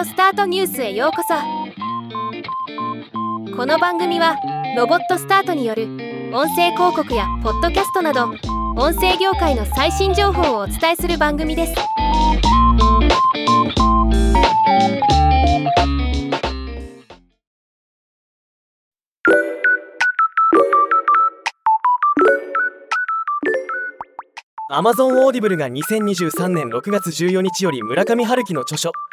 オスタートニュースへようこそ。この番組はロボットスタートによる音声広告やポッドキャストなど音声業界の最新情報をお伝えする番組です。 Amazon Audible が2023年6月14日より村上春樹の著書「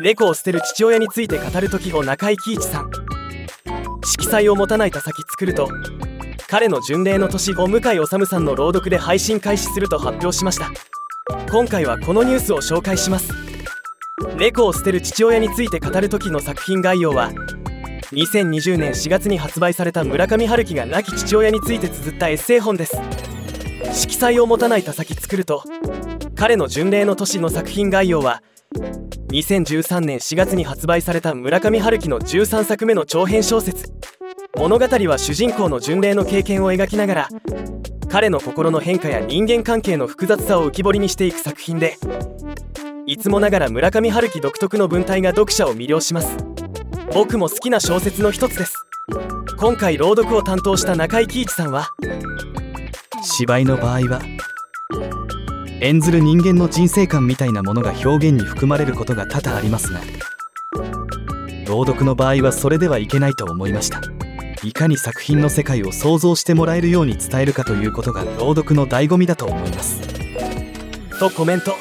猫を捨てる父親について語る時を中井貴一さん。色彩を持たない田先作ると彼の巡礼の年を向井治さんの朗読で配信開始すると発表しました。今回はこのニュースを紹介します。猫を捨てる父親について語る時の作品概要は2020年4月に発売された村上春樹が亡き父親について綴ったエッセイ本です。色彩を持たない田先作ると彼の巡礼の年の作品概要は2013年4月に発売された村上春樹の13作目の長編小説。物語は主人公の巡礼の経験を描きながら彼の心の変化や人間関係の複雑さを浮き彫りにしていく作品でいつもながら村上春樹独特の文体が読者を魅了します。僕も好きな小説の一つです。今回朗読を担当した中井貴一さんは芝居の場合は演ずる人間の人生観みたいなものが表現に含まれることが多々ありますが朗読の場合はそれではいけないと思いました。いかに作品の世界を想像してもらえるように伝えるかということが朗読の醍醐味だと思います。とコメント。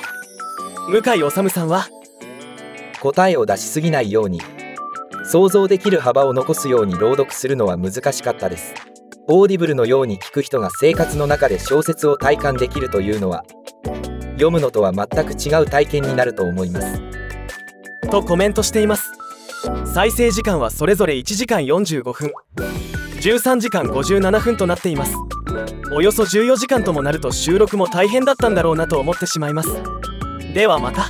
向井治さんは答えを出しすぎないように想像できる幅を残すように朗読するのは難しかったです。Audible のように聞く人が生活の中で小説を体感できるというのは読むのとは全く違う体験になると思います。とコメントしています。再生時間はそれぞれ1時間45分。13時間57分となっています。およそ14時間ともなると収録も大変だったんだろうなと思ってしまいます。ではまた。